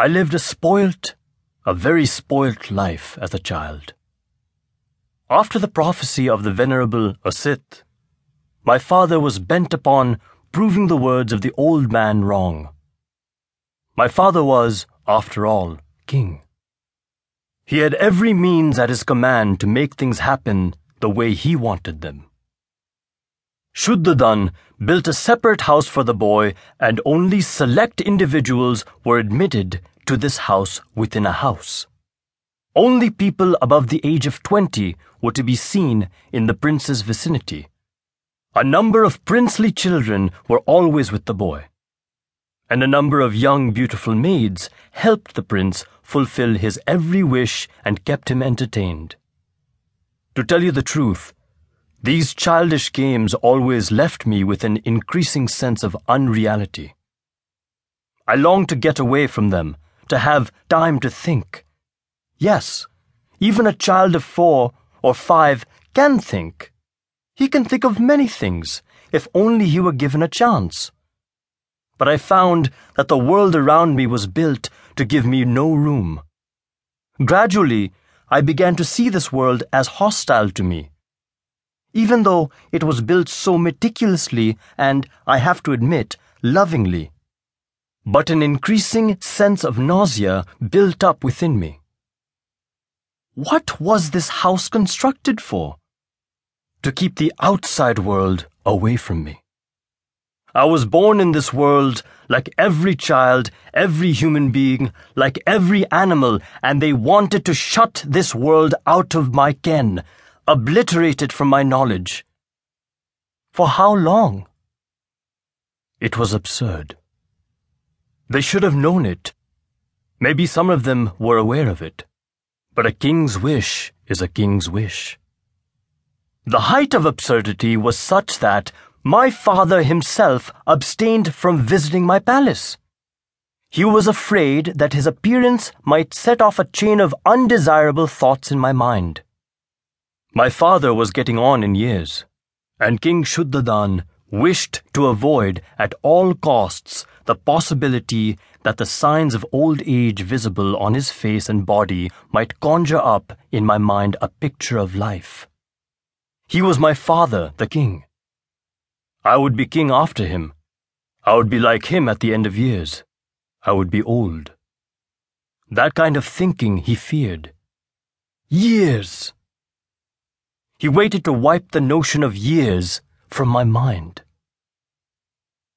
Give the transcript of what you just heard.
I lived a spoilt, a very spoilt life as a child. After the prophecy of the Venerable Asit, my father was bent upon proving the words of the old man wrong. My father was, after all, king. He had every means at his command to make things happen the way he wanted them. Shuddhadan built a separate house for the boy, and only select individuals were admitted to this house within a house. Only people above the age of 20 were to be seen in the prince's vicinity. A number of princely children were always with the boy, and a number of young, beautiful maids helped the prince fulfill his every wish and kept him entertained. To tell you the truth, these childish games always left me with an increasing sense of unreality. I longed to get away from them, to have time to think. Yes, even a child of four or five can think. He can think of many things, if only he were given a chance. But I found that the world around me was built to give me no room. Gradually, I began to see this world as hostile to me even though it was built so meticulously and, I have to admit, lovingly. But an increasing sense of nausea built up within me. What was this house constructed for? To keep the outside world away from me. I was born in this world like every child, every human being, like every animal, and they wanted to shut this world out of my ken, obliterated from my knowledge. For how long? It was absurd. They should have known it. Maybe some of them were aware of it. But a king's wish is a king's wish. The height of absurdity was such that my father himself abstained from visiting my palace. He was afraid that his appearance might set off a chain of undesirable thoughts in my mind. My father was getting on in years, and King Shuddhadan wished to avoid at all costs the possibility that the signs of old age visible on his face and body might conjure up in my mind a picture of life. He was my father, the king. I would be king after him. I would be like him at the end of years. I would be old. That kind of thinking he feared. Years! He waited to wipe the notion of years from my mind.